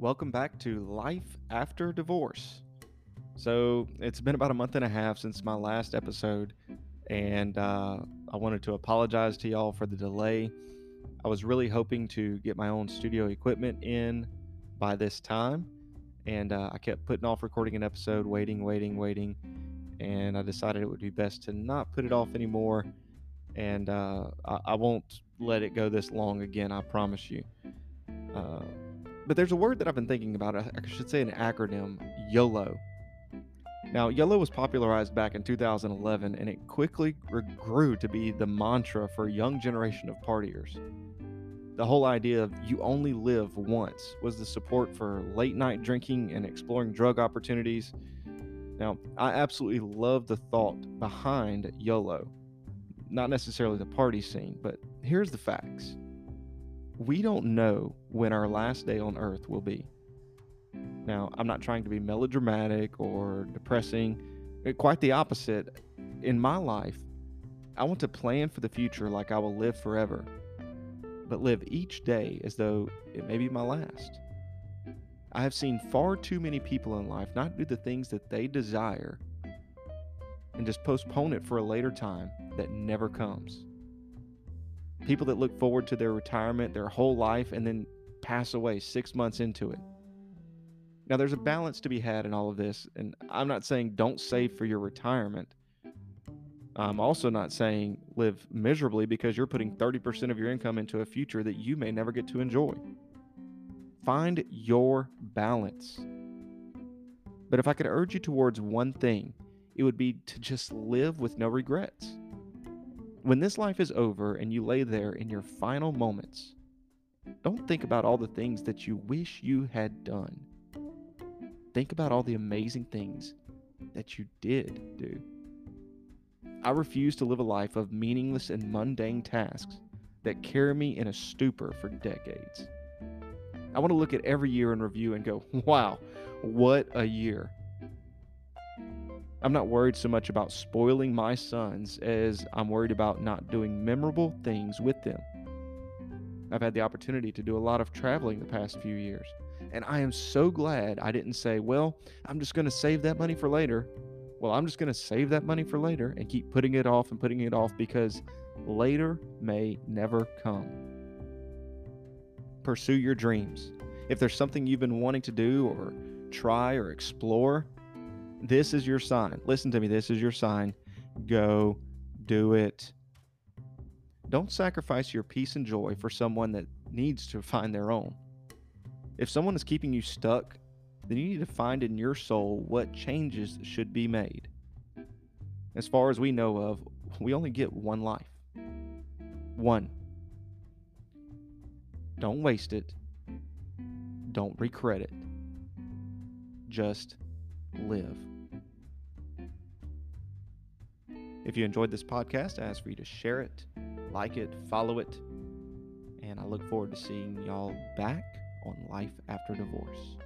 Welcome back to Life After Divorce. So, it's been about a month and a half since my last episode, and uh, I wanted to apologize to y'all for the delay. I was really hoping to get my own studio equipment in by this time, and uh, I kept putting off recording an episode, waiting, waiting, waiting, and I decided it would be best to not put it off anymore. And uh, I, I, won't let it go this long again, I promise you. Uh, but there's a word that I've been thinking about. I should say an acronym YOLO. Now, YOLO was popularized back in 2011 and it quickly grew to be the mantra for a young generation of partiers. The whole idea of you only live once was the support for late night drinking and exploring drug opportunities. Now, I absolutely love the thought behind YOLO. Not necessarily the party scene, but here's the facts. We don't know when our last day on earth will be. Now, I'm not trying to be melodramatic or depressing, eh, quite the opposite. In my life, I want to plan for the future like I will live forever, but live each day as though it may be my last. I have seen far too many people in life not do the things that they desire and just postpone it for a later time that never comes. People that look forward to their retirement their whole life and then pass away six months into it. Now, there's a balance to be had in all of this, and I'm not saying don't save for your retirement. I'm also not saying live miserably because you're putting 30% of your income into a future that you may never get to enjoy. Find your balance. But if I could urge you towards one thing, it would be to just live with no regrets. When this life is over and you lay there in your final moments, don't think about all the things that you wish you had done. Think about all the amazing things that you did do. I refuse to live a life of meaningless and mundane tasks that carry me in a stupor for decades. I want to look at every year in review and go, wow, what a year. I'm not worried so much about spoiling my sons as I'm worried about not doing memorable things with them. I've had the opportunity to do a lot of traveling the past few years. And I am so glad I didn't say, well, I'm just going to save that money for later. Well, I'm just going to save that money for later and keep putting it off and putting it off because later may never come. Pursue your dreams. If there's something you've been wanting to do or try or explore, this is your sign. Listen to me, this is your sign. Go do it. Don't sacrifice your peace and joy for someone that needs to find their own. If someone is keeping you stuck, then you need to find in your soul what changes should be made. As far as we know of, we only get one life. One. Don't waste it. Don't regret it. Just live. If you enjoyed this podcast, I ask for you to share it, like it, follow it, and I look forward to seeing y'all back on life after divorce.